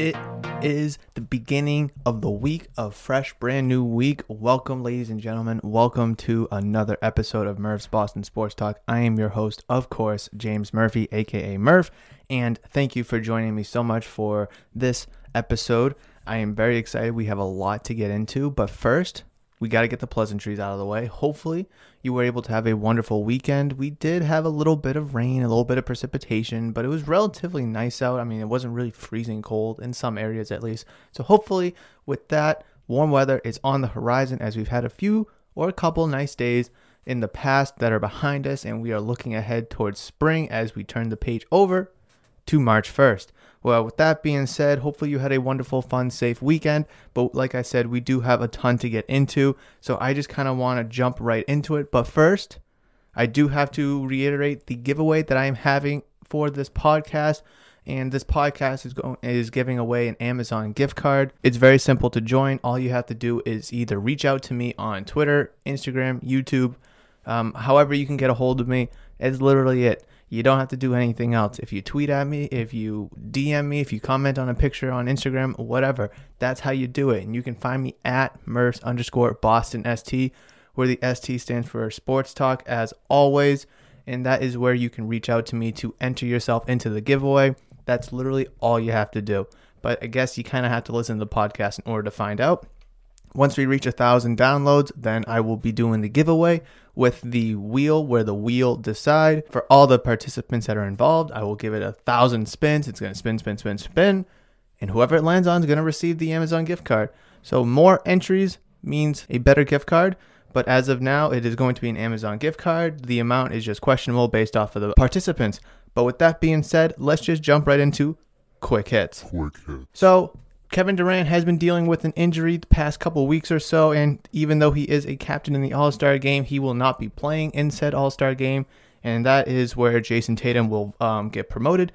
It is the beginning of the week of fresh, brand new week. Welcome, ladies and gentlemen. Welcome to another episode of Murph's Boston Sports Talk. I am your host, of course, James Murphy, aka Murph, and thank you for joining me so much for this episode. I am very excited. We have a lot to get into, but first, we got to get the pleasantries out of the way. Hopefully, you were able to have a wonderful weekend. We did have a little bit of rain, a little bit of precipitation, but it was relatively nice out. I mean, it wasn't really freezing cold in some areas at least. So, hopefully, with that, warm weather is on the horizon as we've had a few or a couple nice days in the past that are behind us, and we are looking ahead towards spring as we turn the page over to March 1st. Well, with that being said, hopefully you had a wonderful, fun, safe weekend. But like I said, we do have a ton to get into. So I just kind of want to jump right into it. But first, I do have to reiterate the giveaway that I am having for this podcast. And this podcast is going is giving away an Amazon gift card. It's very simple to join. All you have to do is either reach out to me on Twitter, Instagram, YouTube, um, however you can get a hold of me. It's literally it. You don't have to do anything else. If you tweet at me, if you DM me, if you comment on a picture on Instagram, whatever, that's how you do it. And you can find me at Murphs underscore Boston ST, where the ST stands for Sports Talk, as always. And that is where you can reach out to me to enter yourself into the giveaway. That's literally all you have to do. But I guess you kind of have to listen to the podcast in order to find out. Once we reach a thousand downloads, then I will be doing the giveaway with the wheel where the wheel decide. For all the participants that are involved, I will give it a thousand spins. It's going to spin, spin, spin, spin. And whoever it lands on is going to receive the Amazon gift card. So more entries means a better gift card. But as of now, it is going to be an Amazon gift card. The amount is just questionable based off of the participants. But with that being said, let's just jump right into quick hits. Quick hits. So Kevin Durant has been dealing with an injury the past couple weeks or so, and even though he is a captain in the All Star game, he will not be playing in said All Star game, and that is where Jayson Tatum will um, get promoted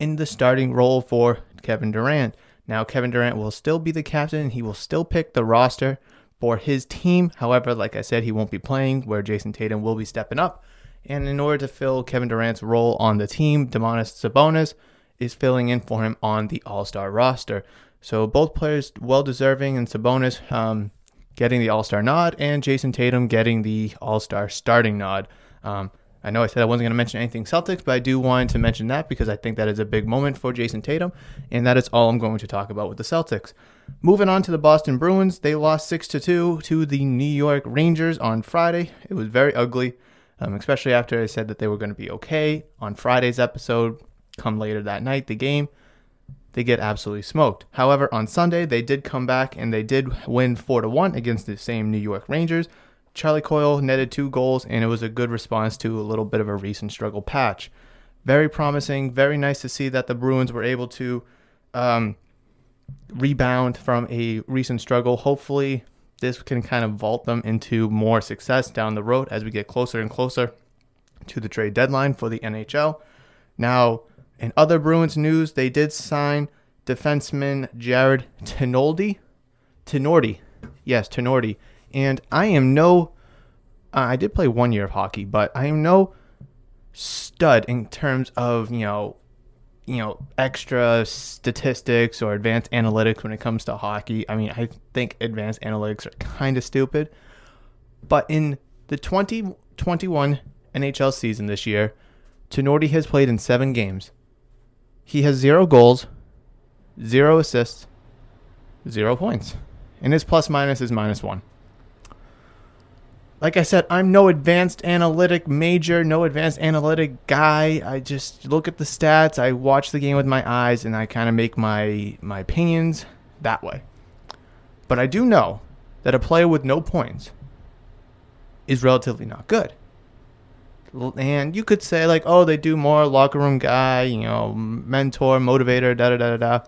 in the starting role for Kevin Durant. Now, Kevin Durant will still be the captain, he will still pick the roster for his team. However, like I said, he won't be playing, where Jayson Tatum will be stepping up. And in order to fill Kevin Durant's role on the team, Domantas Sabonis is filling in for him on the All Star roster. So both players well deserving, and Sabonis um, getting the All Star nod, and Jayson Tatum getting the All Star starting nod. Um, I know I said I wasn't going to mention anything Celtics, but I do want to mention that because I think that is a big moment for Jayson Tatum, and that is all I'm going to talk about with the Celtics. Moving on to the Boston Bruins, they lost six to two to the New York Rangers on Friday. It was very ugly, um, especially after I said that they were going to be okay on Friday's episode. Come later that night, the game they get absolutely smoked. However, on Sunday they did come back and they did win 4 to 1 against the same New York Rangers. Charlie Coyle netted two goals and it was a good response to a little bit of a recent struggle patch. Very promising, very nice to see that the Bruins were able to um, rebound from a recent struggle. Hopefully, this can kind of vault them into more success down the road as we get closer and closer to the trade deadline for the NHL. Now, in other Bruins news, they did sign defenseman Jared Tenoldi. Tinordi. Yes, Tinordi. And I am no uh, I did play one year of hockey, but I am no stud in terms of, you know, you know, extra statistics or advanced analytics when it comes to hockey. I mean, I think advanced analytics are kind of stupid. But in the 2021 NHL season this year, Tinordi has played in seven games. He has zero goals, zero assists, zero points. And his plus minus is minus one. Like I said, I'm no advanced analytic major, no advanced analytic guy. I just look at the stats, I watch the game with my eyes, and I kind of make my, my opinions that way. But I do know that a player with no points is relatively not good. And you could say, like, oh, they do more locker room guy, you know, mentor, motivator, da da da da. da.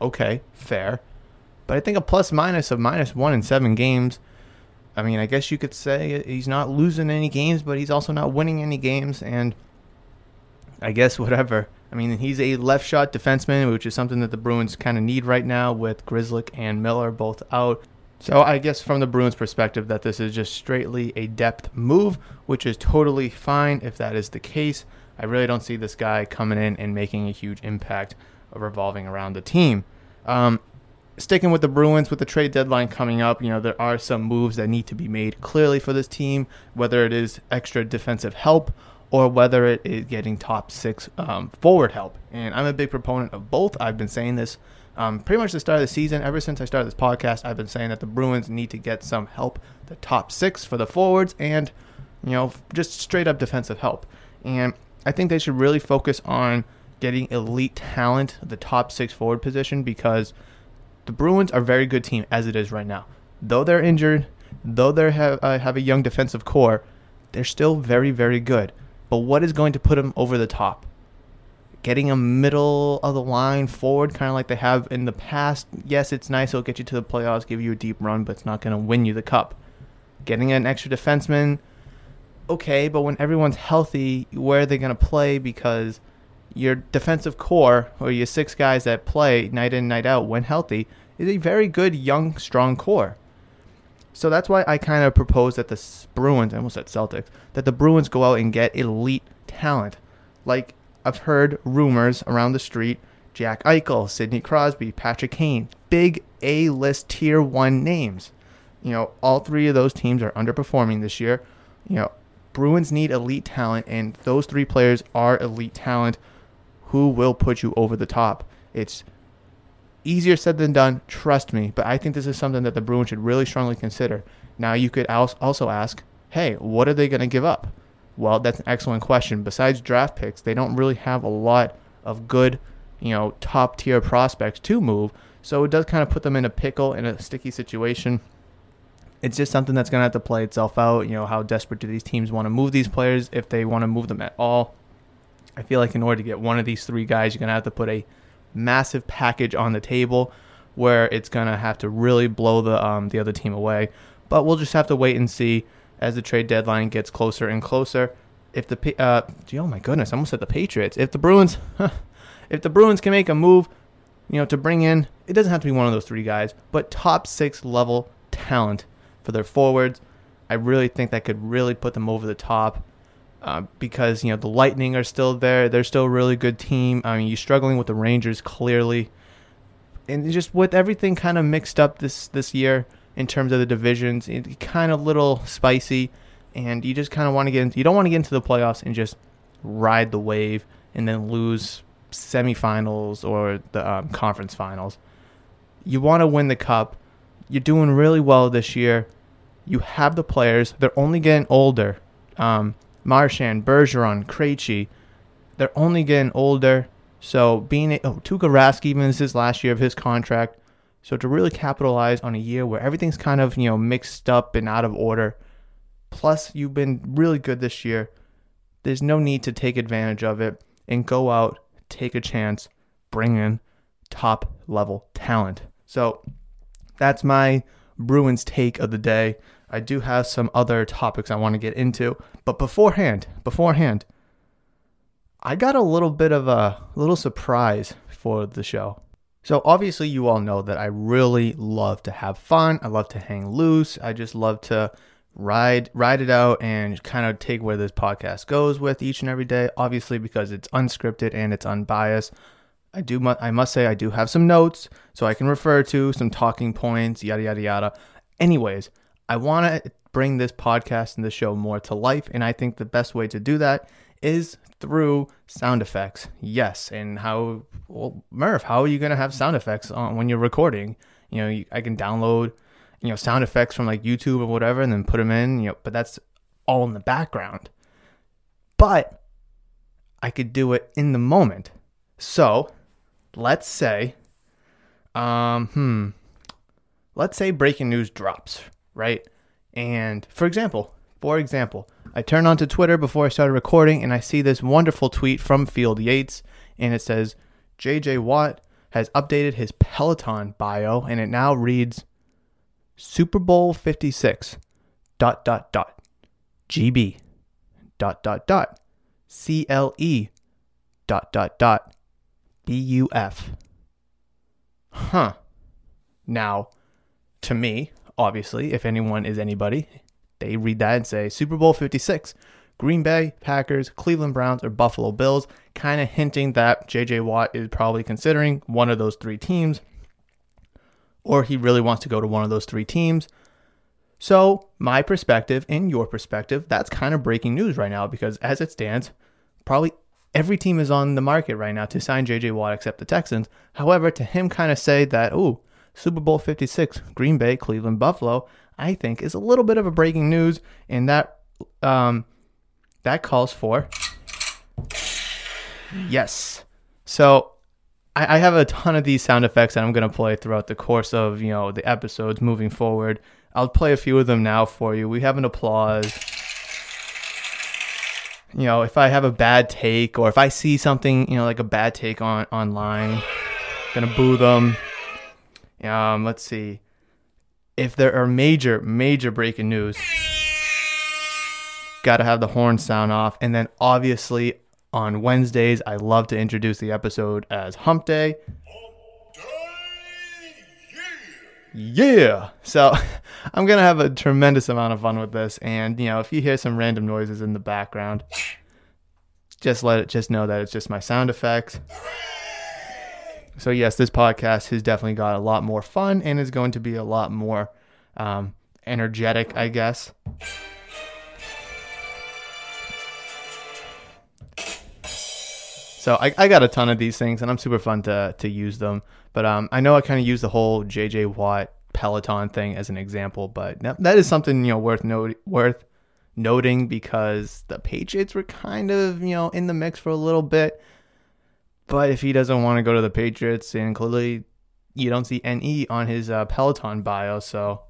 Okay, fair. But I think a plus minus of minus one in seven games I mean, I guess you could say he's not losing any games, but he's also not winning any games. And I guess whatever. I mean, he's a left shot defenseman, which is something that the Bruins kind of need right now with Grzelcyk and Miller both out. So I guess from the Bruins' perspective, that this is just straightly a depth move, which is totally fine if that is the case. I really don't see this guy coming in and making a huge impact revolving around the team. Um, sticking with the Bruins with the trade deadline coming up, you know, there are some moves that need to be made clearly for this team, whether it is extra defensive help or whether it is getting top six um, forward help. And I'm a big proponent of both. I've been saying this um, pretty much the start of the season. Ever since I started this podcast, I've been saying that the Bruins need to get some help, the top six for the forwards, and, you know, just straight up defensive help. And I think they should really focus on getting elite talent, the top six forward position, because – the Bruins are a very good team as it is right now. Though they're injured, though they have uh, have a young defensive core, they're still very very good. But what is going to put them over the top? Getting a middle of the line forward, kind of like they have in the past. Yes, it's nice. It'll get you to the playoffs, give you a deep run, but it's not going to win you the cup. Getting an extra defenseman, okay, but when everyone's healthy, where are they going to play? Because your defensive core or your six guys that play night in night out when healthy is a very good young strong core. So that's why I kind of propose that the Bruins, I almost said Celtics, that the Bruins go out and get elite talent. Like I've heard rumors around the street, Jack Eichel, Sidney Crosby, Patrick Kane, big A-list tier 1 names. You know, all three of those teams are underperforming this year. You know, Bruins need elite talent and those three players are elite talent who will put you over the top. It's easier said than done, trust me, but I think this is something that the Bruins should really strongly consider. Now, you could also ask, hey, what are they going to give up? Well, that's an excellent question. Besides draft picks, they don't really have a lot of good, you know, top tier prospects to move. So it does kind of put them in a pickle in a sticky situation. It's just something that's going to have to play itself out. You know, how desperate do these teams want to move these players if they want to move them at all? I feel like in order to get one of these three guys, you're going to have to put a massive package on the table where it's going to have to really blow the um, the other team away. But we'll just have to wait and see as the trade deadline gets closer and closer. If the uh, oh my goodness, I almost said the Patriots. If the Bruins, if the Bruins can make a move, you know, to bring in, it doesn't have to be one of those three guys, but top six level talent for their forwards. I really think that could really put them over the top uh, because you know the Lightning are still there. They're still a really good team. I mean, you're struggling with the Rangers clearly, and just with everything kind of mixed up this this year in terms of the divisions, It's kind of little spicy, and you just kind of want to get into. You don't want to get into the playoffs and just ride the wave and then lose semifinals or the um, conference finals. You want to win the cup. You're doing really well this year. You have the players. They're only getting older. Um, Marchand, Bergeron, Krejci, they're only getting older. So being a, oh, Tuukka Rask even this is last year of his contract. So to really capitalize on a year where everything's kind of you know mixed up and out of order, plus you've been really good this year. There's no need to take advantage of it and go out, take a chance, bring in top level talent. So that's my Bruins take of the day. I do have some other topics I want to get into, but beforehand, beforehand, I got a little bit of a little surprise for the show. So, obviously, you all know that I really love to have fun. I love to hang loose. I just love to ride ride it out and kind of take where this podcast goes with each and every day obviously because it's unscripted and it's unbiased i do i must say i do have some notes so i can refer to some talking points yada yada yada anyways i want to bring this podcast and the show more to life and i think the best way to do that is through sound effects yes and how well murph how are you to have sound effects on when you're recording you know i can download you know sound effects from like YouTube or whatever, and then put them in. You know, but that's all in the background. But I could do it in the moment. So let's say, um, hmm, let's say breaking news drops, right? And for example, for example, I turn onto Twitter before I started recording and I see this wonderful tweet from Field Yates and it says JJ Watt has updated his Peloton bio and it now reads Super Bowl 56 dot dot dot GB dot dot dot CLE dot dot dot BUF. Huh. Now, to me, obviously, if anyone is anybody, they read that and say Super Bowl 56, Green Bay, Packers, Cleveland Browns, or Buffalo Bills, kind of hinting that JJ Watt is probably considering one of those three teams or he really wants to go to one of those three teams. So, my perspective and your perspective, that's kind of breaking news right now because as it stands, probably every team is on the market right now to sign JJ Watt except the Texans. However, to him kind of say that, oh, Super Bowl 56, Green Bay, Cleveland, Buffalo, I think is a little bit of a breaking news, and that um, that calls for yes. So I, I have a ton of these sound effects that I'm to play throughout the course of, you know, the episodes moving forward. I'll play a few of them now for you. We have an applause. You know, if I have a bad take or if I see something, you know, like a bad take on online, gonna boo them. Um, let's see. If there are major, major breaking news, gotta have the horn sound off, and then obviously on Wednesdays, I love to introduce the episode as Hump Day. Yeah. So I'm going to have a tremendous amount of fun with this. And, you know, if you hear some random noises in the background, just let it, just know that it's just my sound effects. So, yes, this podcast has definitely got a lot more fun and is going to be a lot more um, energetic, I guess. So I, I got a ton of these things, and I'm super fun to to use them. But um, I know I kind of use the whole JJ Watt Peloton thing as an example, but that is something you know worth note worth noting because the Patriots were kind of you know in the mix for a little bit. But if he doesn't want to go to the Patriots, and clearly you don't see NE on his uh, Peloton bio, so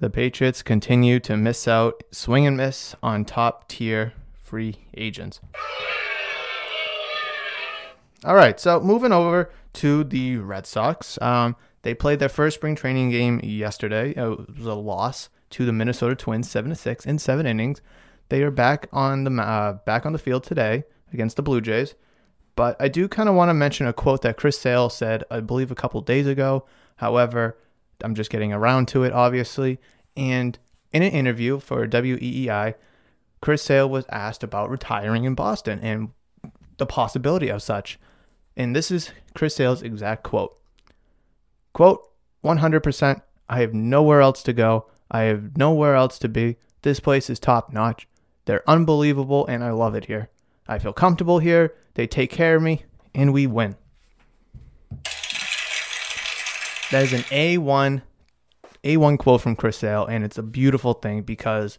the Patriots continue to miss out, swing and miss on top tier free agents. All right, so moving over to the Red Sox. Um, they played their first spring training game yesterday. It was a loss to the Minnesota Twins, seven to six in seven innings. They are back on the uh, back on the field today against the Blue Jays. But I do kind of want to mention a quote that Chris Sale said, I believe, a couple days ago. However, I'm just getting around to it, obviously. And in an interview for WEEI, Chris Sale was asked about retiring in Boston and the possibility of such. And this is Chris Sale's exact quote. Quote, 100%, I have nowhere else to go. I have nowhere else to be. This place is top notch. They're unbelievable and I love it here. I feel comfortable here. They take care of me and we win. That is an A1 A1 quote from Chris Sale and it's a beautiful thing because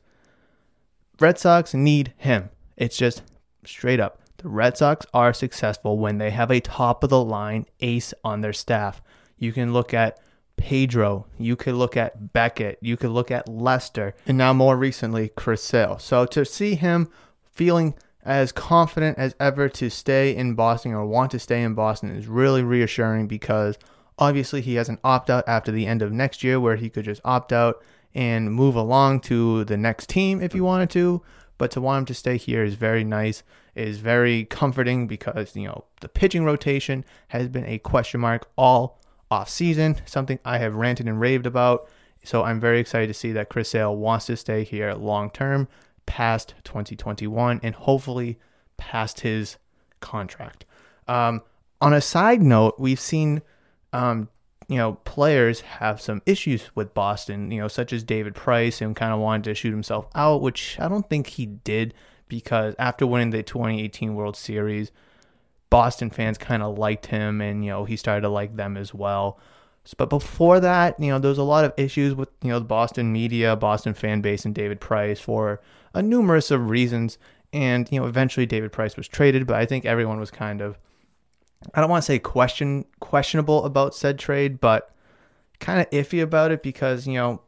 Red Sox need him. It's just straight up. The Red Sox are successful when they have a top of the line ace on their staff. You can look at Pedro, you could look at Beckett, you could look at Lester, and now more recently, Chris Sale. So to see him feeling as confident as ever to stay in Boston or want to stay in Boston is really reassuring because obviously he has an opt out after the end of next year where he could just opt out and move along to the next team if he wanted to. but to want him to stay here is very nice, is very comforting because, you know, the pitching rotation has been a question mark all off season, something I have ranted and raved about. So I'm very excited to see that Chris Sale wants to stay here long term past 2021 and hopefully past his contract. Um, on a side note, we've seen um, you know, players have some issues with Boston, you know, such as David Price, who kind of wanted to shoot himself out, which I don't think he did because after winning the 2018 World Series, Boston fans kind of liked him and, you know, he started to like them as well. But before that, you know, there was a lot of issues with, you know, the Boston media, Boston fan base, and David Price for a numerous of reasons. And, you know, eventually David Price was traded, but I think everyone was kind of I don't want to say question questionable about said trade, but kind of iffy about it because you know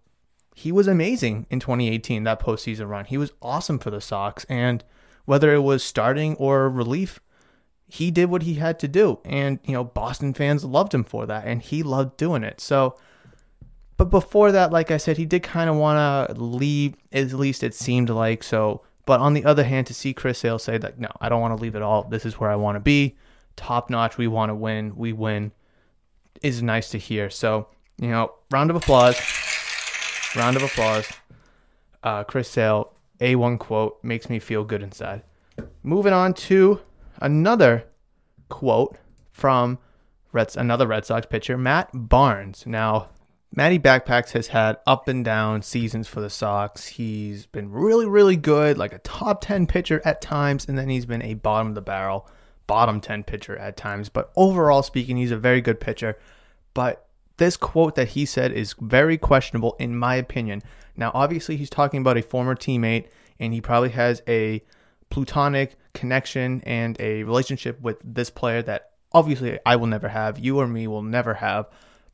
he was amazing in 2018 that postseason run. He was awesome for the Sox, and whether it was starting or relief, he did what he had to do, and you know Boston fans loved him for that, and he loved doing it. So. But before that, like I said, he did kind of want to leave, at least it seemed like. So, but on the other hand, to see Chris Sale say that, no, I don't want to leave at all. This is where I want to be top notch. We want to win. We win is nice to hear. So, you know, round of applause. Round of applause. Uh, Chris Sale, A1 quote, makes me feel good inside. Moving on to another quote from another Red Sox pitcher, Matt Barnes. Now, Matty Backpacks has had up and down seasons for the Sox. He's been really, really good, like a top 10 pitcher at times, and then he's been a bottom of the barrel bottom 10 pitcher at times, but overall speaking, he's a very good pitcher. But this quote that he said is very questionable, in my opinion. Now, obviously, he's talking about a former teammate, and he probably has a plutonic connection and a relationship with this player that obviously I will never have, you or me will never have,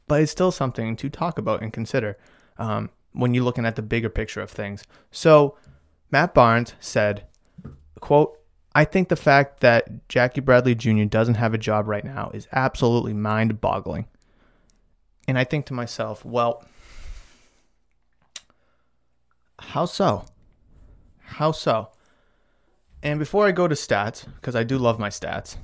but it's still something to talk about and consider um, when you're looking at the bigger picture of things. So, Matt Barnes said, quote, I think the fact that Jackie Bradley Jr. doesn't have a job right now is absolutely mind boggling. And I think to myself, well, how so? How so? And before I go to stats, because I do love my stats,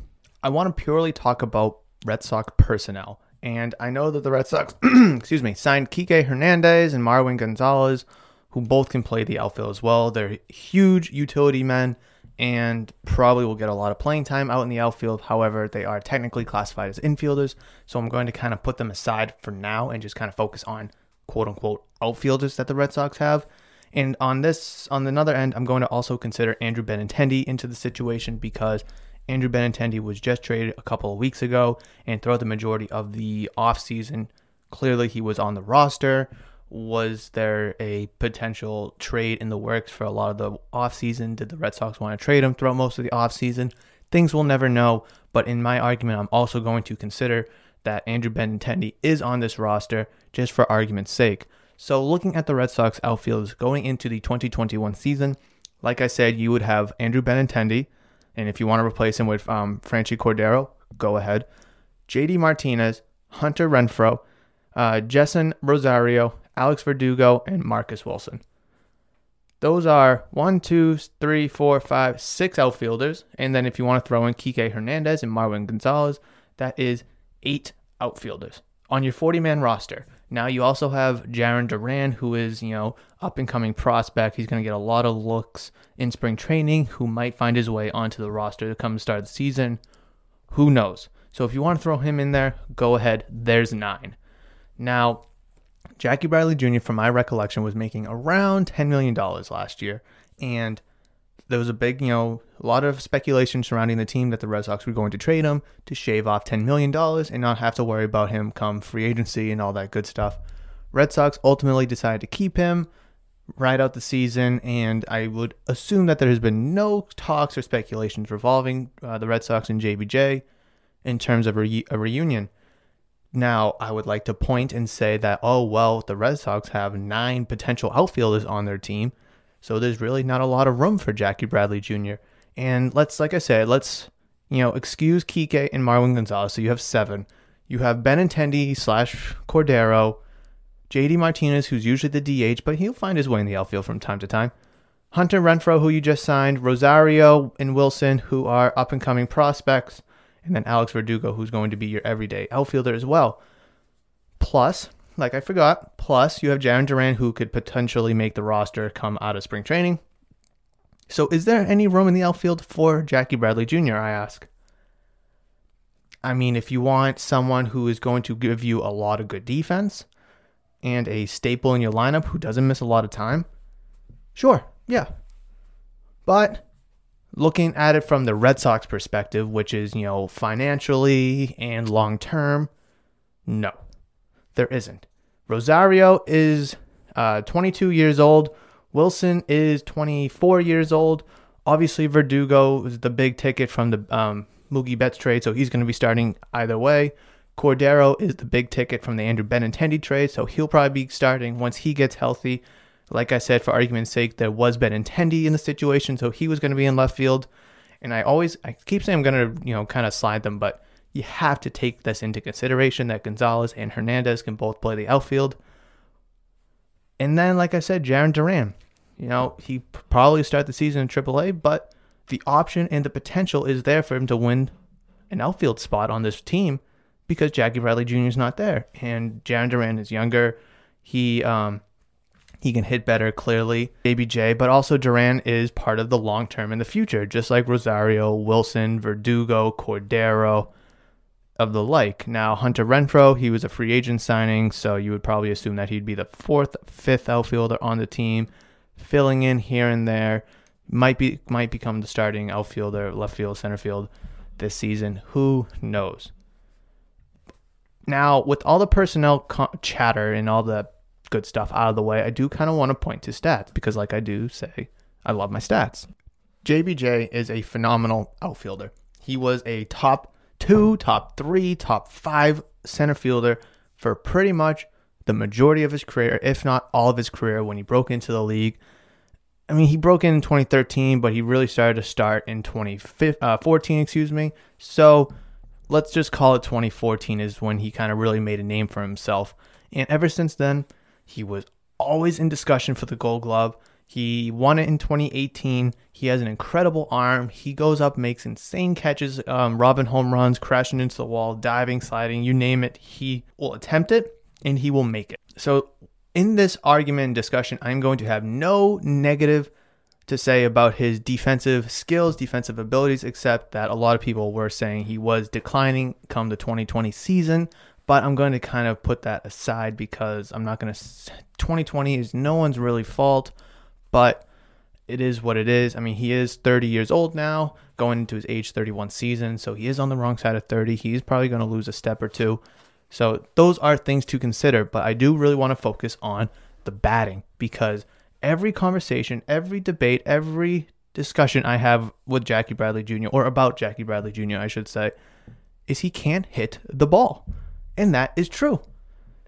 I want to purely talk about Red Sox personnel. And I know that the Red Sox, excuse me, signed Kike Hernandez and Marwin Gonzalez, who both can play the outfield as well. They're huge utility men and probably will get a lot of playing time out in the outfield. However, they are technically classified as infielders, so I'm going to kind of put them aside for now and just kind of focus on quote unquote outfielders that the Red Sox have. And on this, on another end, I'm going to also consider Andrew Benintendi into the situation because Andrew Benintendi was just traded a couple of weeks ago, and throughout the majority of the offseason, clearly he was on the roster was there a potential trade in the works for a lot of the offseason? Did the Red Sox want to trade him throughout most of the offseason? Things we'll never know, but in my argument, I'm also going to consider that Andrew Benintendi is on this roster just for argument's sake. So, looking at the Red Sox outfielders going into the 2021 season, like I said, you would have Andrew Benintendi, and if you want to replace him with um, Franchy Cordero, go ahead. JD Martinez, Hunter Renfroe, uh, Jeisson Rosario, Alex Verdugo, and Marcus Wilson. Those are one, two, three, four, five, six outfielders. And then if you want to throw in Kike Hernandez and Marwin Gonzalez, that is eight outfielders on your 40 man roster. Now you also have Jarren Duran, who is, you know, up and coming prospect. He's going to get a lot of looks in spring training, who might find his way onto the roster to come start the season. Who knows? So if you want to throw him in there, go ahead. There's nine. Now, Jackie Bradley Jr., from my recollection, was making around $10 million last year. And there was a big, you know, a lot of speculation surrounding the team that the Red Sox were going to trade him to shave off $10 million and not have to worry about him come free agency and all that good stuff. Red Sox ultimately decided to keep him, ride out the season, and I would assume that there has been no talks or speculations revolving uh, the Red Sox and JBJ in terms of re- a reunion. Now, I would like to point and say that, oh, well, the Red Sox have nine potential outfielders on their team. So there's really not a lot of room for Jackie Bradley Jr. And let's, like I said, let's, you know, excuse Kike and Marwin Gonzalez. So you have seven. You have Benintendi slash Cordero, JD Martinez, who's usually the DH, but he'll find his way in the outfield from time to time. Hunter Renfroe, who you just signed, Rosario and Wilson, who are up and coming prospects, and then Alex Verdugo, who's going to be your everyday outfielder as well. Plus, like I forgot, plus you have Jarren Duran, who could potentially make the roster come out of spring training. So, is there any room in the outfield for Jackie Bradley Jr., I ask? I mean, if you want someone who is going to give you a lot of good defense and a staple in your lineup who doesn't miss a lot of time, sure, yeah. But looking at it from the Red Sox perspective, which is, you know, financially and long term, no, there isn't. Rosario is uh, 22 years old. Wilson is 24 years old. Obviously, Verdugo is the big ticket from the um, Mookie Betts trade, so he's going to be starting either way. Cordero is the big ticket from the Andrew Benintendi trade, so he'll probably be starting once he gets healthy. Like I said, for argument's sake, there was Benintendi in the situation, so he was going to be in left field. And I always, I keep saying I'm going to, you know, kind of slide them, but you have to take this into consideration that Gonzalez and Hernandez can both play the outfield. And then, like I said, Jarren Duran, you know, he probably start the season in AAA, but the option and the potential is there for him to win an outfield spot on this team because Jackie Bradley Jr. is not there, and Jarren Duran is younger. He um, he can hit better, clearly, ABJ, but also Duran is part of the long term in the future, just like Rosario, Wilson, Verdugo, Cordero, of the like. Now, Hunter Renfroe, he was a free agent signing, so you would probably assume that he'd be the fourth, fifth outfielder on the team, filling in here and there. Might be might become the starting outfielder, left field, center field this season. Who knows? Now, with all the personnel co- chatter and all the good stuff out of the way, I do kind of want to point to stats because, like I do say, I love my stats. JBJ is a phenomenal outfielder. He was a top two, top three, top five center fielder for pretty much the majority of his career, if not all of his career, when he broke into the league. I mean, he broke in in 2013, but he really started to start in 2014, uh, excuse me. So let's just call it 2014 is when he kind of really made a name for himself. And ever since then, he was always in discussion for the Gold Glove. He won it in 2018. He has an incredible arm. He goes up, makes insane catches, um, robbing home runs, crashing into the wall, diving, sliding, you name it. He will attempt it and he will make it. So, in this argument and discussion, I'm going to have no negative to say about his defensive skills, defensive abilities, except that a lot of people were saying he was declining come the 2020 season. But I'm going to kind of put that aside because I'm not going to. 2020 is no one's really fault, but it is what it is. I mean, he is 30 years old now, going into his age 31 season, so he is on the wrong side of 30. He's probably going to lose a step or two. So those are things to consider, but I do really want to focus on the batting because every conversation, every debate, every discussion I have with Jackie Bradley Jr. or about Jackie Bradley Jr., I should say, is he can't hit the ball. And that is true.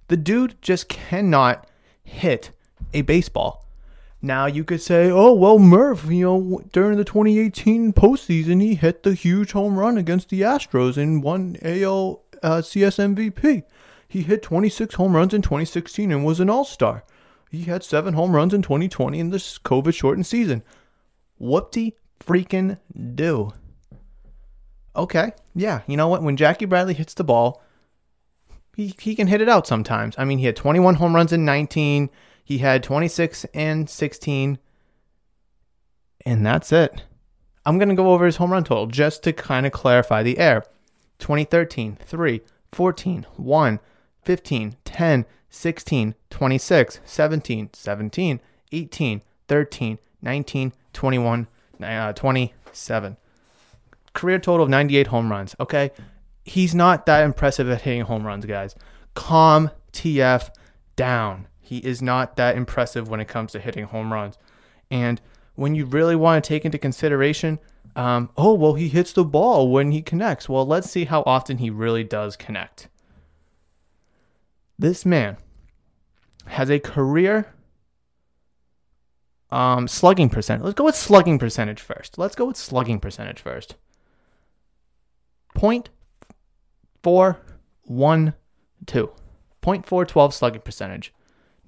The dude just cannot hit a baseball. Now you could say, oh, well, Murph, you know, during the 2018 postseason, he hit the huge home run against the Astros and won AL uh, CS MVP. He hit 26 home runs in 2016 and was an all star. He had seven home runs in 2020 in this COVID shortened season. Whoopty freaking do. Okay, yeah, you know what? When Jackie Bradley hits the ball, he, he can hit it out sometimes. I mean, he had 21 home runs in 19, he had 26 and 16, and that's it. I'm going to go over his home run total just to kind of clarify the air 2013, 3, 14, 1, 15, 10, 16, 26, 17, 17, 18, 13, 19, 21, uh, 27. Career total of 98 home runs. Okay he's not that impressive at hitting home runs, guys. Calm TF down. He is not that impressive when it comes to hitting home runs. And when you really want to take into consideration, um, oh, well, he hits the ball when he connects. Well, let's see how often he really does connect. This man has a career um, slugging percentage. Let's go with slugging percentage first. Let's go with slugging percentage first. Point four one two. 0.412 slugging percentage.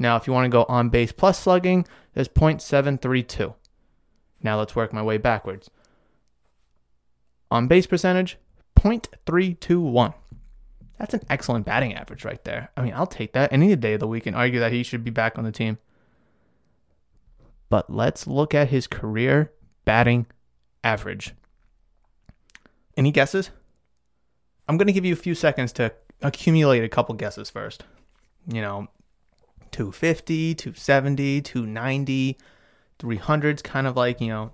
Now, if you want to go on base plus slugging, there's 0.732. Now let's work my way backwards. On base percentage, 0.321. That's an excellent batting average right there. I mean, I'll take that any day of the week and argue that he should be back on the team. But let's look at his career batting average. Any guesses? I'm going to give you a few seconds to accumulate a couple guesses first. You know, 250, 270, 290, 300's kind of like, you know,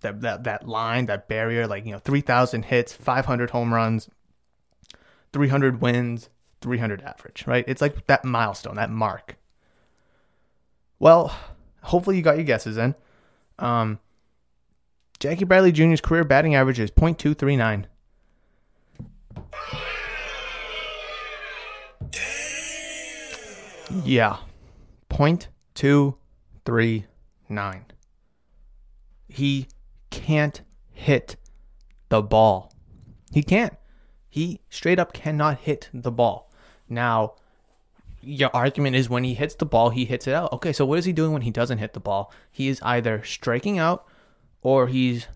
that, that, that line, that barrier, like, you know, 3,000 hits, 500 home runs, 300 wins, 300 average, right? It's like that milestone, that mark. Well, hopefully you got your guesses in. Um, Jackie Bradley Jr.'s career batting average is .239. Yeah. 0.239. He can't hit the ball. He can't. He straight up cannot hit the ball. Now, your argument is when he hits the ball, he hits it out. Okay, so what is he doing when he doesn't hit the ball? He is either striking out or he's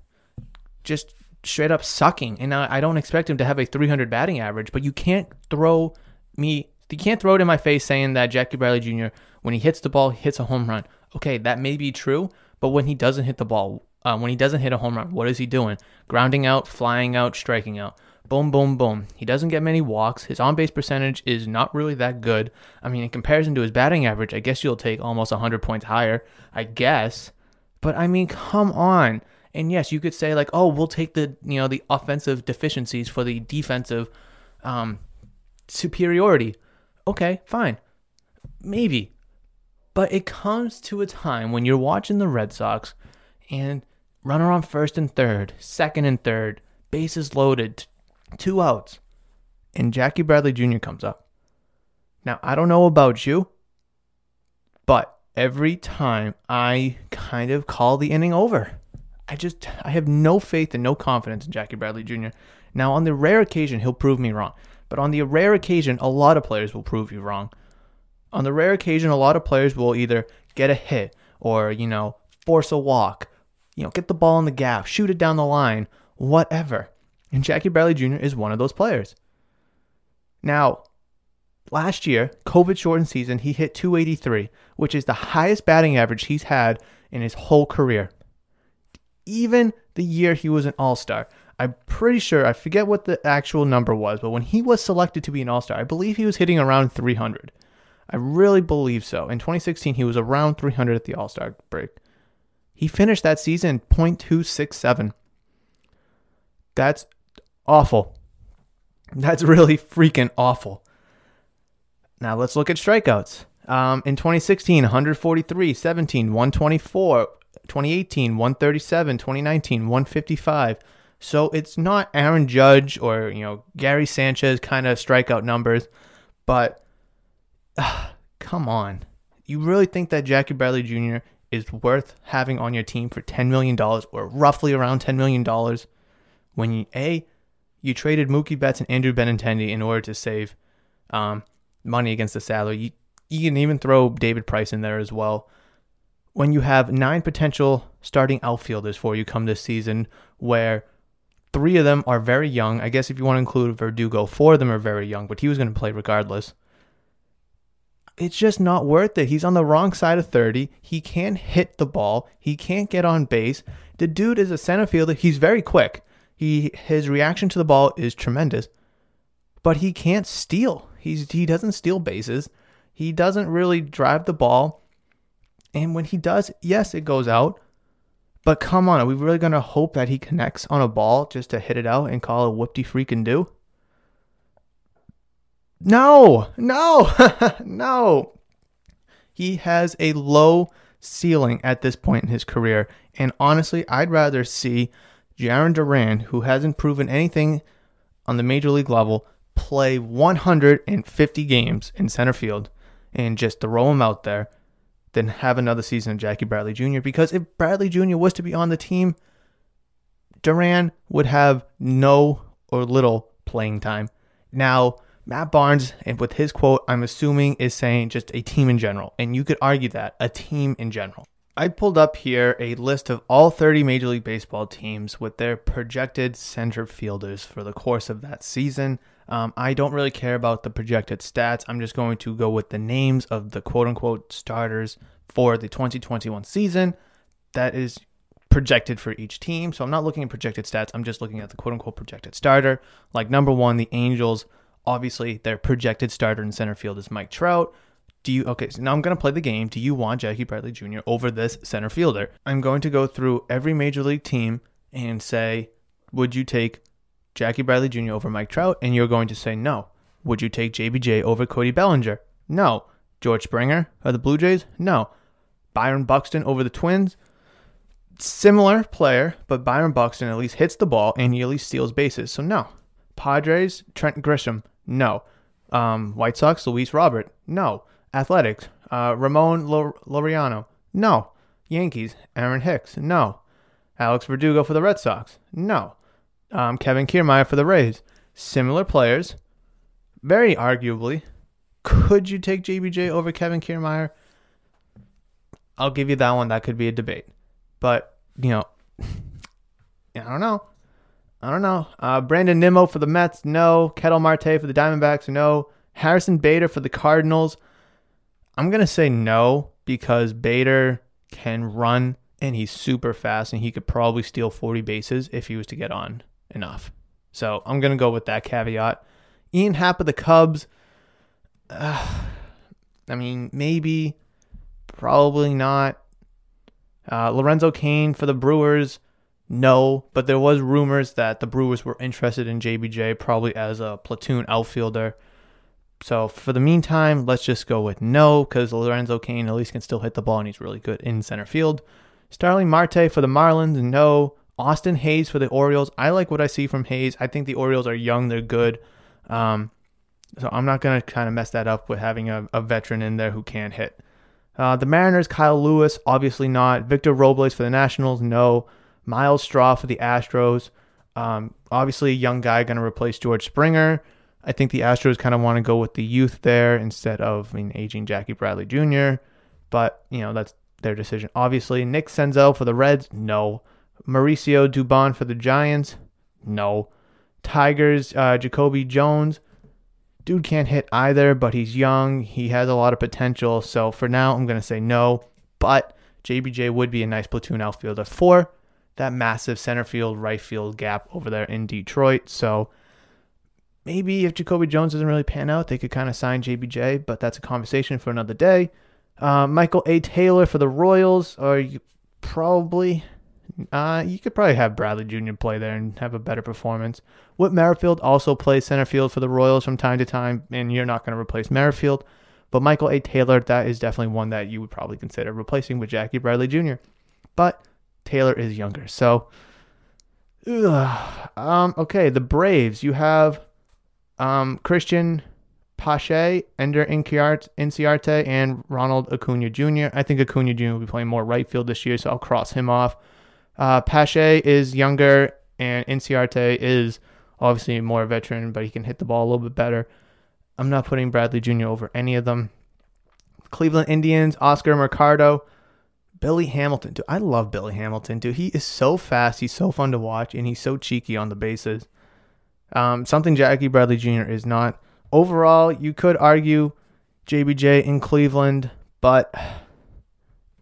just straight up sucking. And I, I don't expect him to have a 300 batting average, but you can't throw me, you can't throw it in my face saying that Jackie Bradley Jr., when he hits the ball, hits a home run. Okay, that may be true, but when he doesn't hit the ball, uh, when he doesn't hit a home run, what is he doing? Grounding out, flying out, striking out. Boom, boom, boom. He doesn't get many walks. His on base percentage is not really that good. I mean, in comparison to his batting average, I guess you'll take almost 100 points higher. I guess. But I mean, come on. And yes, you could say like, oh, we'll take the you know the offensive deficiencies for the defensive um, superiority. Okay, fine, maybe. But it comes to a time when you're watching the Red Sox and runner on first and third, second and third, bases loaded, two outs, and Jackie Bradley Jr. comes up. Now, I don't know about you, but every time I kind of call the inning over. I just I have no faith and no confidence in Jackie Bradley Jr. Now, on the rare occasion, he'll prove me wrong. But on the rare occasion, a lot of players will prove you wrong. On the rare occasion, a lot of players will either get a hit or, you know, force a walk, you know, get the ball in the gap, shoot it down the line, whatever. And Jackie Bradley Jr. is one of those players. Now, last year, COVID shortened season, he hit 283, which is the highest batting average he's had in his whole career. Even the year he was an All Star, I'm pretty sure, I forget what the actual number was, but when he was selected to be an All Star, I believe he was hitting around 300. I really believe so. In 2016, he was around 300 at the All Star break. He finished that season .267. That's awful. That's really freaking awful. Now let's look at strikeouts. Um, in 2016, 143, 17, 124, 2018, 137, 2019, 155. So it's not Aaron Judge or you know Gary Sanchez kind of strikeout numbers, but uh, come on, you really think that Jackie Bradley Jr. is worth having on your team for $10 million or roughly around $10 million when you a you traded Mookie Betts and Andrew Benintendi in order to save um, money against the salary. You, you can even throw David Price in there as well. When you have nine potential starting outfielders for you come this season, where three of them are very young. I guess if you want to include Verdugo, four of them are very young, but he was going to play regardless. It's just not worth it. He's on the wrong side of 30. He can't hit the ball. He can't get on base. The dude is a center fielder. He's very quick. He his reaction to the ball is tremendous, but he can't steal. He's he doesn't steal bases. He doesn't really drive the ball. And when he does, yes, it goes out. But come on, are we really gonna hope that he connects on a ball just to hit it out and call it whoop de freaking do? No, no, no. He has a low ceiling at this point in his career. And honestly, I'd rather see Jarren Duran, who hasn't proven anything on the major league level, play 150 games in center field and just throw him out there than have another season of Jackie Bradley Jr. Because if Bradley Jr. was to be on the team, Duran would have no or little playing time. Now, Matt Barnes, and with his quote, I'm assuming is saying just a team in general. And you could argue that, a team in general. I pulled up here a list of all 30 Major League Baseball teams with their projected center fielders for the course of that season. Um, I don't really care about the projected stats. I'm just going to go with the names of the quote unquote starters for the 2021 season. That is projected for each team. So I'm not looking at projected stats. I'm just looking at the quote unquote projected starter. Like number one, the Angels. Obviously, their projected starter in center field is Mike Trout. Do you okay? So now I'm going to play the game. Do you want Jackie Bradley Jr. over this center fielder? I'm going to go through every major league team and say, would you take Jackie Bradley Jr. over Mike Trout? And you're going to say no. Would you take JBJ over Cody Bellinger? No. George Springer of the Blue Jays? No. Byron Buxton over the Twins? Similar player, but Byron Buxton at least hits the ball and he at least steals bases. So no. Padres, Trent Grisham? No. Um, White Sox, Luis Robert? No. Athletics, uh, Ramon Laureano. No. Yankees, Aaron Hicks. No. Alex Verdugo for the Red Sox. No. Um, Kevin Kiermaier for the Rays. Similar players. Very arguably. Could you take JBJ over Kevin Kiermaier? I'll give you that one. That could be a debate. But, you know, I don't know. I don't know. Uh, Brandon Nimmo for the Mets. No. Ketel Marte for the Diamondbacks. No. Harrison Bader for the Cardinals. I'm going to say no because Bader can run and he's super fast and he could probably steal 40 bases if he was to get on enough. So I'm going to go with that caveat. Ian Happ of the Cubs. Uh, I mean, maybe, probably not. Uh, Lorenzo Cain for the Brewers. No, but there was rumors that the Brewers were interested in JBJ probably as a platoon outfielder. So for the meantime, let's just go with no because Lorenzo Cain at least can still hit the ball and he's really good in center field. Starling Marte for the Marlins, no. Austin Hays for the Orioles. I like what I see from Hays. I think the Orioles are young, they're good. Um, so I'm not going to kind of mess that up with having a, a veteran in there who can't hit. Uh, the Mariners, Kyle Lewis, obviously not. Victor Robles for the Nationals, no. Myles Straw for the Astros. Um, obviously, a young guy going to replace George Springer. I think the Astros kind of want to go with the youth there instead of I mean, aging Jackie Bradley Jr. But, you know, that's their decision. Obviously, Nick Senzel for the Reds, no. Mauricio Dubon for the Giants, no. Tigers, uh, Jacoby Jones, dude can't hit either, but he's young. He has a lot of potential. So for now, I'm going to say no. But JBJ would be a nice platoon outfielder for that massive center field, right field gap over there in Detroit. So maybe if Jacoby Jones doesn't really pan out, they could kind of sign JBJ, but that's a conversation for another day. Uh, Michael A. Taylor for the Royals, or you probably, uh, you could probably have Bradley Jr. play there and have a better performance. Whit Merrifield also plays center field for the Royals from time to time, and you're not going to replace Merrifield. But Michael A. Taylor, that is definitely one that you would probably consider replacing with Jackie Bradley Jr. But Taylor is younger, so. Ugh. Um, okay, the Braves. You have um, Cristian Pache, Ender Inciarte, and Ronald Acuna Jr. I think Acuna Jr. will be playing more right field this year, so I'll cross him off. Uh, Pache is younger, and Inciarte is obviously more veteran, but he can hit the ball a little bit better. I'm not putting Bradley Jr. over any of them. Cleveland Indians, Oscar Mercado, Billy Hamilton. Dude, I love Billy Hamilton, dude. He is so fast. He's so fun to watch, and he's so cheeky on the bases. Um, something Jackie Bradley Jr. is not. Overall, you could argue JBJ in Cleveland, but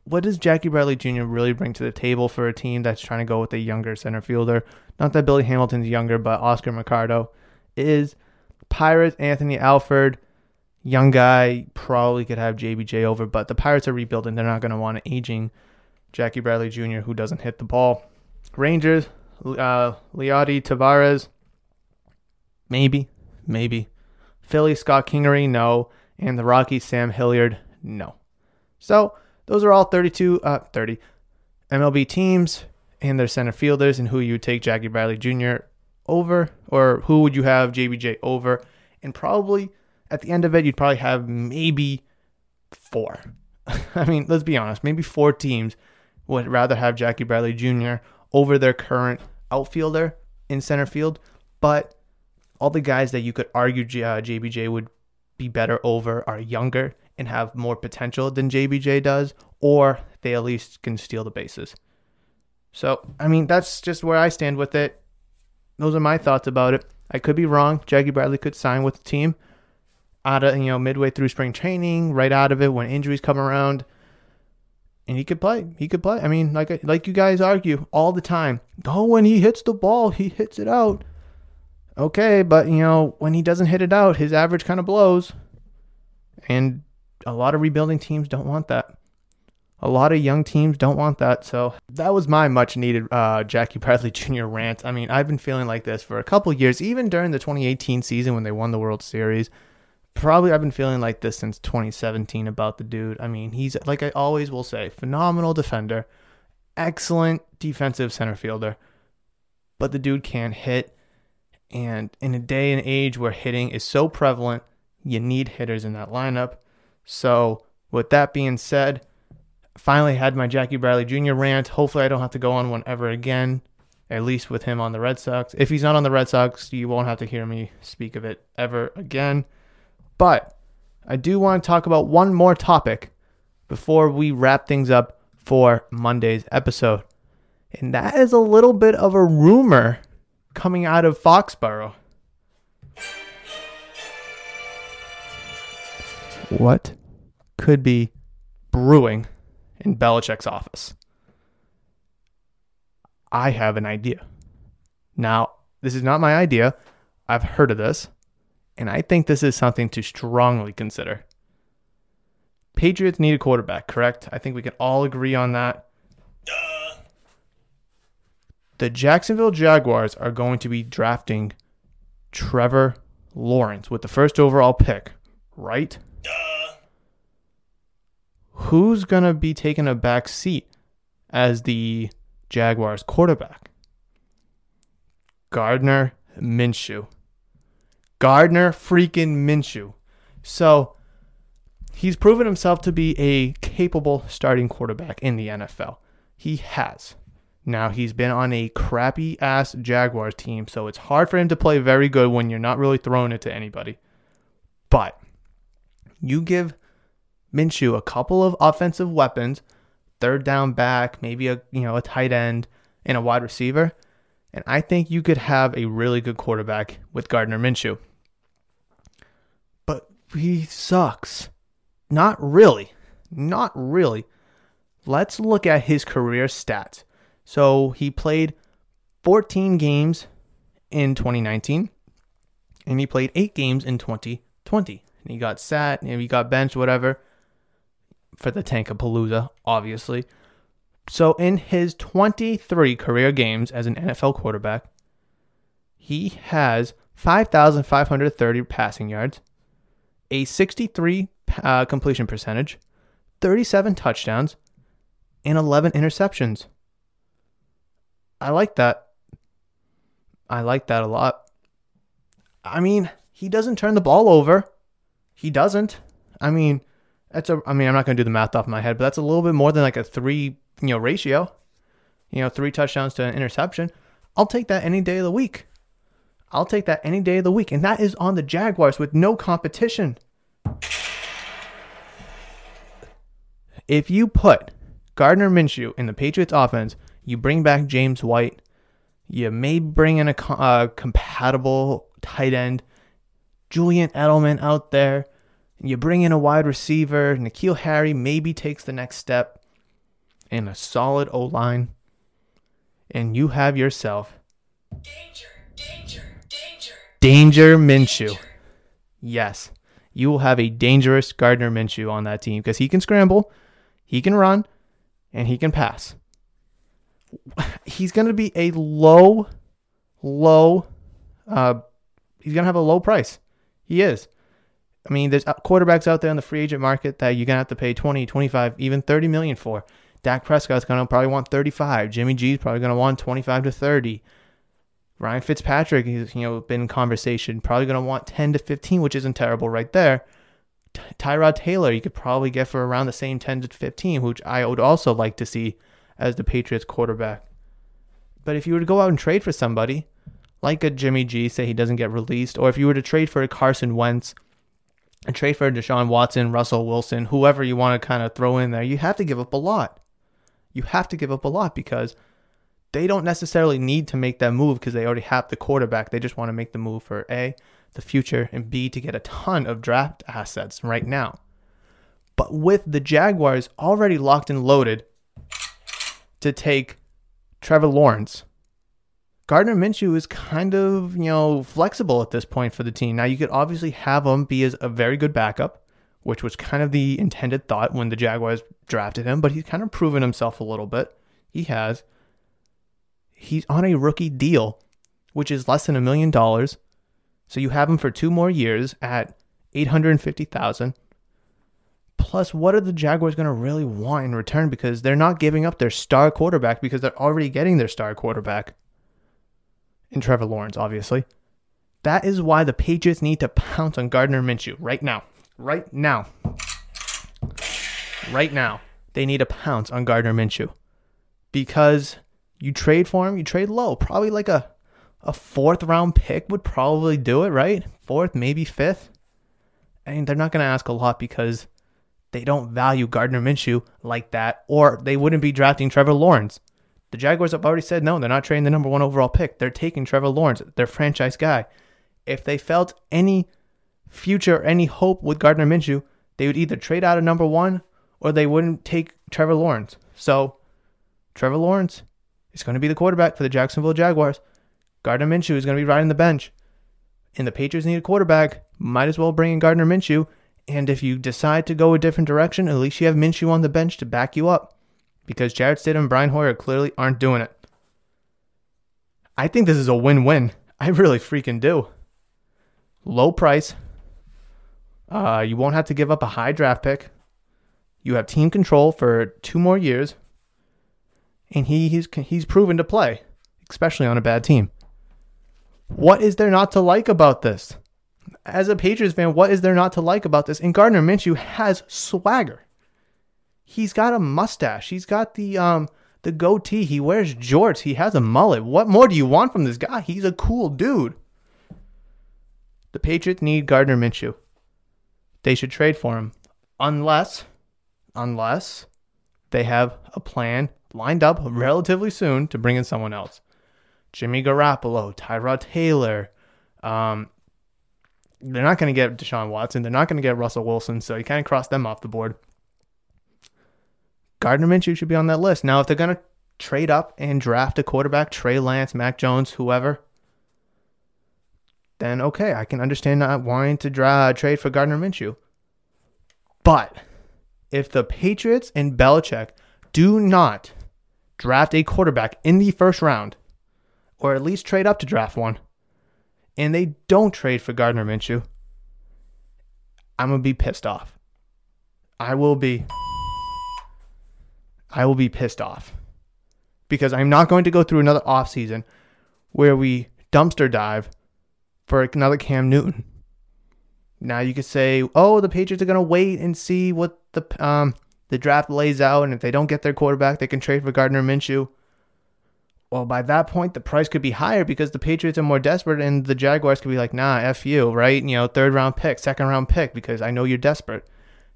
what does Jackie Bradley Jr. really bring to the table for a team that's trying to go with a younger center fielder? Not that Billy Hamilton's younger, but Oscar Mercado is. Pirates, Anthony Alford, young guy, probably could have JBJ over, but the Pirates are rebuilding. They're not going to want an aging Jackie Bradley Jr. who doesn't hit the ball. Rangers, uh, Leody Taveras, Maybe, maybe. Philly, Scott Kingery, no. And the Rockies, Sam Hilliard, no. So those are all 32, uh, 30 MLB teams and their center fielders and who you would take Jackie Bradley Jr. over or who would you have JBJ over. And probably at the end of it, you'd probably have maybe four. I mean, let's be honest, maybe four teams would rather have Jackie Bradley Jr. over their current outfielder in center field. But all the guys that you could argue uh, JBJ would be better over are younger and have more potential than JBJ does, or they at least can steal the bases. So, I mean, that's just where I stand with it. Those are my thoughts about it. I could be wrong. Jackie Bradley could sign with the team out of, you know, midway through spring training, right out of it when injuries come around. And he could play. He could play. I mean, like like you guys argue all the time. Oh, when he hits the ball, he hits it out. Okay, but you know, when he doesn't hit it out, his average kind of blows. And a lot of rebuilding teams don't want that. A lot of young teams don't want that. So that was my much needed uh, Jackie Bradley Jr. rant. I mean, I've been feeling like this for a couple years, even during the 2018 season when they won the World Series. Probably I've been feeling like this since 2017 about the dude. I mean, he's, like I always will say, phenomenal defender, excellent defensive center fielder, but the dude can't hit. And in a day and age where hitting is so prevalent, you need hitters in that lineup. So, with that being said, finally had my Jackie Bradley Jr. rant. Hopefully, I don't have to go on one ever again, at least with him on the Red Sox. If he's not on the Red Sox, you won't have to hear me speak of it ever again. But I do want to talk about one more topic before we wrap things up for Monday's episode. And that is a little bit of a rumor coming out of Foxborough. What could be brewing in Belichick's office? I have an idea. Now, this is not my idea. I've heard of this, and I think this is something to strongly consider. Patriots need a quarterback, correct? I think we can all agree on that. Duh. The Jacksonville Jaguars are going to be drafting Trevor Lawrence with the first overall pick, right? Duh. Who's going to be taking a back seat as the Jaguars quarterback? Gardner Minshew. Gardner freaking Minshew. So he's proven himself to be a capable starting quarterback in the NFL. He has. Now he's been on a crappy ass Jaguars team, so it's hard for him to play very good when you're not really throwing it to anybody. But you give Minshew a couple of offensive weapons, third down back, maybe a you know a tight end and a wide receiver, and I think you could have a really good quarterback with Gardner Minshew. But he sucks. Not really. Not really. Let's look at his career stats. So he played 14 games in 2019 and he played 8 games in 2020 and he got sat and he got benched, whatever, for the Tankapalooza, obviously. So in his 23 career games as an NFL quarterback, he has 5,530 passing yards, a 63 uh, completion percentage, 37 touchdowns, and 11 interceptions. I like that. I like that a lot. I mean, he doesn't turn the ball over. He doesn't. I mean, that's a. I mean, I'm not going to do the math off my head, but that's a little bit more than like a three, you know, ratio. You know, three touchdowns to an interception. I'll take that any day of the week. I'll take that any day of the week, and that is on the Jaguars with no competition. If you put Gardner Minshew in the Patriots offense, you bring back James White, you may bring in a uh, compatible tight end, Julian Edelman out there. You bring in a wide receiver. N'Keal Harry maybe takes the next step in a solid O line. And you have yourself danger, danger, danger, danger Minshew. Yes, you will have a dangerous Gardner Minshew on that team because he can scramble, he can run, and he can pass. He's going to be a low, low, uh, he's going to have a low price. He is. I mean, there's uh, quarterbacks out there in the free agent market that you're going to have to pay 20, 25, even 30 million for. Dak Prescott's going to probably want 35. Jimmy G's probably going to want 25 to 30. Ryan Fitzpatrick has you know been in conversation, probably going to want 10 to 15, which isn't terrible right there. Tyrod Taylor, you could probably get for around the same 10 to 15, which I would also like to see as the Patriots quarterback. But if you were to go out and trade for somebody, like a Jimmy G, say he doesn't get released, or if you were to trade for a Carson Wentz, and trade for Deshaun Watson, Russell Wilson, whoever you want to kind of throw in there, you have to give up a lot. You have to give up a lot because they don't necessarily need to make that move because they already have the quarterback. They just want to make the move for A, the future, and B, to get a ton of draft assets right now. But with the Jaguars already locked and loaded to take Trevor Lawrence, Gardner Minshew is kind of, you know, flexible at this point for the team. Now, you could obviously have him be as a very good backup, which was kind of the intended thought when the Jaguars drafted him, but he's kind of proven himself a little bit. He has. He's on a rookie deal, which is less than a million dollars. So you have him for two more years at 850,000. Plus, what are the Jaguars going to really want in return? Because they're not giving up their star quarterback because they're already getting their star quarterback in Trevor Lawrence, obviously. That is why the Patriots need to pounce on Gardner Minshew right now. Right now. Right now. They need to pounce on Gardner Minshew. Because you trade for him, you trade low. Probably like a, a fourth round pick would probably do it, right? Fourth, maybe fifth. And they're not going to ask a lot because they don't value Gardner Minshew like that, or they wouldn't be drafting Trevor Lawrence. The Jaguars have already said no, they're not trading the number one overall pick. They're taking Trevor Lawrence, their franchise guy. If they felt any future, any hope with Gardner Minshew, they would either trade out of number one or they wouldn't take Trevor Lawrence. So, Trevor Lawrence is going to be the quarterback for the Jacksonville Jaguars. Gardner Minshew is going to be riding the bench. And the Patriots need a quarterback. Might as well bring in Gardner Minshew and if you decide to go a different direction, at least you have Minshew on the bench to back you up. Because Jarrett Stidham and Brian Hoyer clearly aren't doing it. I think this is a win win. I really freaking do. Low price. Uh, you won't have to give up a high draft pick. You have team control for two more years. And he, he's, he's proven to play, especially on a bad team. What is there not to like about this? as a Patriots fan, what is there not to like about this? And Gardner Minshew has swagger. He's got a mustache. He's got the um the goatee. He wears jorts. He has a mullet. What more do you want from this guy? He's a cool dude. The Patriots need Gardner Minshew. They should trade for him. Unless unless they have a plan lined up relatively soon to bring in someone else. Jimmy Garoppolo, Tyrod Taylor, um, they're not going to get Deshaun Watson. They're not going to get Russell Wilson. So you kind of cross them off the board. Gardner Minshew should be on that list. Now, if they're going to trade up and draft a quarterback, Trey Lance, Mac Jones, whoever, then okay, I can understand not wanting to dra- trade for Gardner Minshew. But if the Patriots and Belichick do not draft a quarterback in the first round, or at least trade up to draft one, and they don't trade for Gardner Minshew, I'm gonna be pissed off. I will be. I will be pissed off because I'm not going to go through another offseason where we dumpster dive for another Cam Newton. Now you could say, "Oh, the Patriots are going to wait and see what the um the draft lays out, and if they don't get their quarterback, they can trade for Gardner Minshew." well, by that point, the price could be higher because the Patriots are more desperate and the Jaguars could be like, nah, F you, right? You know, third round pick, second round pick because I know you're desperate.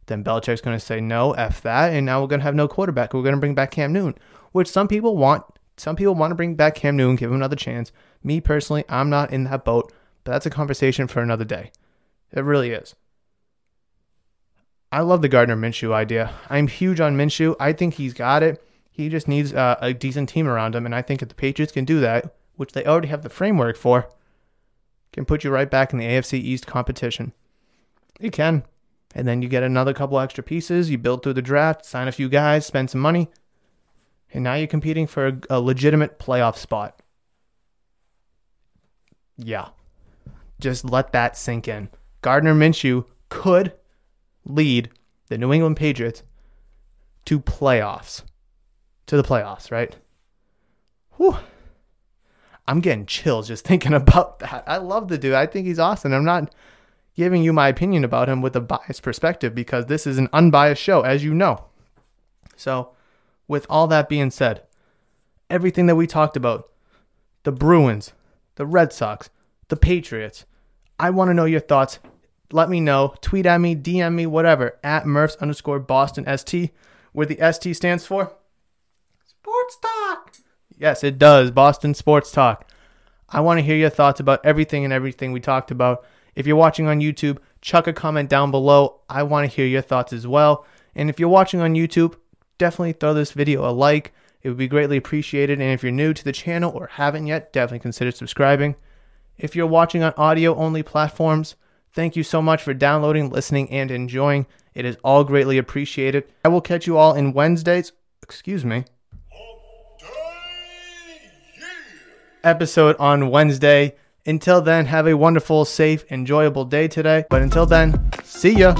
Then Belichick's going to say, no, F that. And now we're going to have no quarterback. We're going to bring back Cam Newton, which some people want. Some people want to bring back Cam Newton, give him another chance. Me personally, I'm not in that boat, but that's a conversation for another day. It really is. I love the Gardner Minshew idea. I'm huge on Minshew. I think he's got it. He just needs uh, a decent team around him, and I think if the Patriots can do that, which they already have the framework for, can put you right back in the AFC East competition. It can. And then you get another couple extra pieces, you build through the draft, sign a few guys, spend some money, and now you're competing for a, a legitimate playoff spot. Yeah. Just let that sink in. Gardner Minshew could lead the New England Patriots to playoffs to the playoffs, right? Whew. I'm getting chills just thinking about that. I love the dude. I think he's awesome. I'm not giving you my opinion about him with a biased perspective because this is an unbiased show, as you know. So, with all that being said, everything that we talked about the Bruins, the Red Sox, the Patriots I want to know your thoughts. Let me know. Tweet at me, DM me, whatever, at Murphs underscore Boston ST, where the ST stands for Sports Talk. Yes, it does. Boston Sports Talk. I want to hear your thoughts about everything and everything we talked about. If you're watching on YouTube, chuck a comment down below. I want to hear your thoughts as well. And if you're watching on YouTube, definitely throw this video a like. It would be greatly appreciated. And if you're new to the channel or haven't yet, definitely consider subscribing. If you're watching on audio only platforms, thank you so much for downloading, listening, and enjoying. It is all greatly appreciated. I will catch you all in Wednesdays. Excuse me. Episode on Wednesday. Until then, have a wonderful, safe, enjoyable day today. But until then, see ya.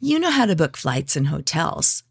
You know how to book flights and hotels.